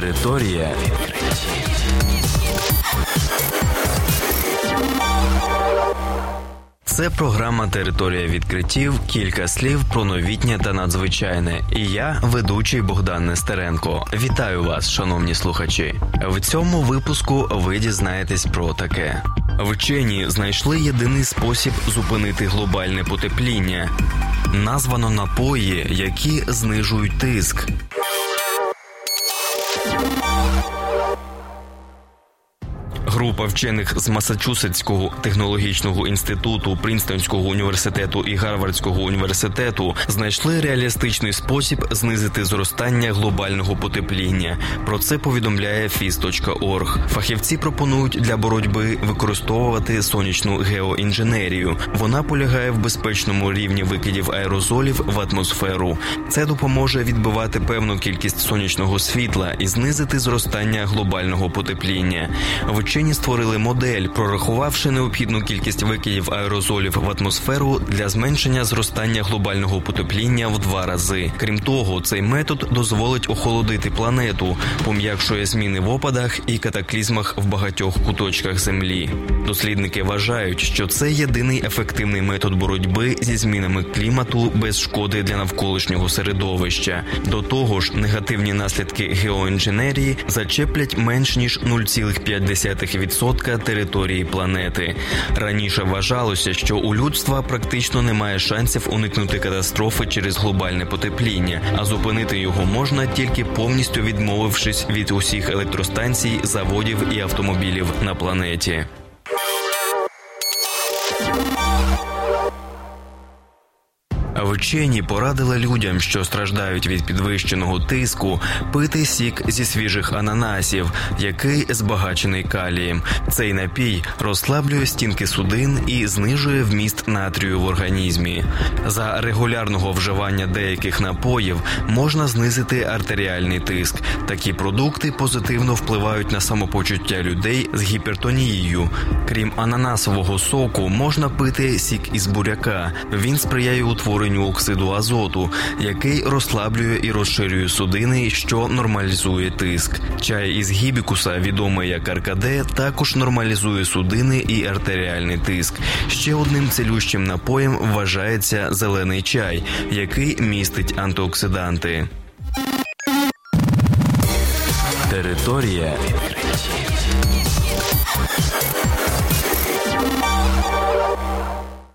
Територія Це програма Територія відкриттів. Кілька слів про новітнє та надзвичайне. І я, ведучий Богдан Нестеренко. Вітаю вас, шановні слухачі. В цьому випуску ви дізнаєтесь про таке. Вчені знайшли єдиний спосіб зупинити глобальне потепління. Названо напої, які знижують тиск. Група вчених з Масачусетського технологічного інституту, Принстонського університету і Гарвардського університету знайшли реалістичний спосіб знизити зростання глобального потепління. Про це повідомляє FIS.org. Фахівці пропонують для боротьби використовувати сонячну геоінженерію. Вона полягає в безпечному рівні викидів аерозолів в атмосферу. Це допоможе відбивати певну кількість сонячного світла і знизити зростання глобального потепління. Вчені створили модель, прорахувавши необхідну кількість викидів аерозолів в атмосферу для зменшення зростання глобального потепління в два рази. Крім того, цей метод дозволить охолодити планету, пом'якшує зміни в опадах і катаклізмах в багатьох куточках землі. Дослідники вважають, що це єдиний ефективний метод боротьби зі змінами клімату без шкоди для навколишнього середовища. До того ж, негативні наслідки геоінженерії зачеплять менш ніж 0,5% відсотка території планети. Раніше вважалося, що у людства практично немає шансів уникнути катастрофи через глобальне потепління, а зупинити його можна тільки повністю відмовившись від усіх електростанцій, заводів і автомобілів на планеті. Вчені порадили людям, що страждають від підвищеного тиску, пити сік зі свіжих ананасів, який збагачений калієм. Цей напій розслаблює стінки судин і знижує вміст натрію в організмі. За регулярного вживання деяких напоїв можна знизити артеріальний тиск. Такі продукти позитивно впливають на самопочуття людей з гіпертонією. Крім ананасового соку, можна пити сік із буряка. Він сприяє утворенню оксиду азоту, який розслаблює і розширює судини, що нормалізує тиск. Чай із гібікуса, відомий як аркаде, також нормалізує судини і артеріальний тиск. Ще одним цілющим напоєм вважається зелений чай, який містить антиоксиданти. Територія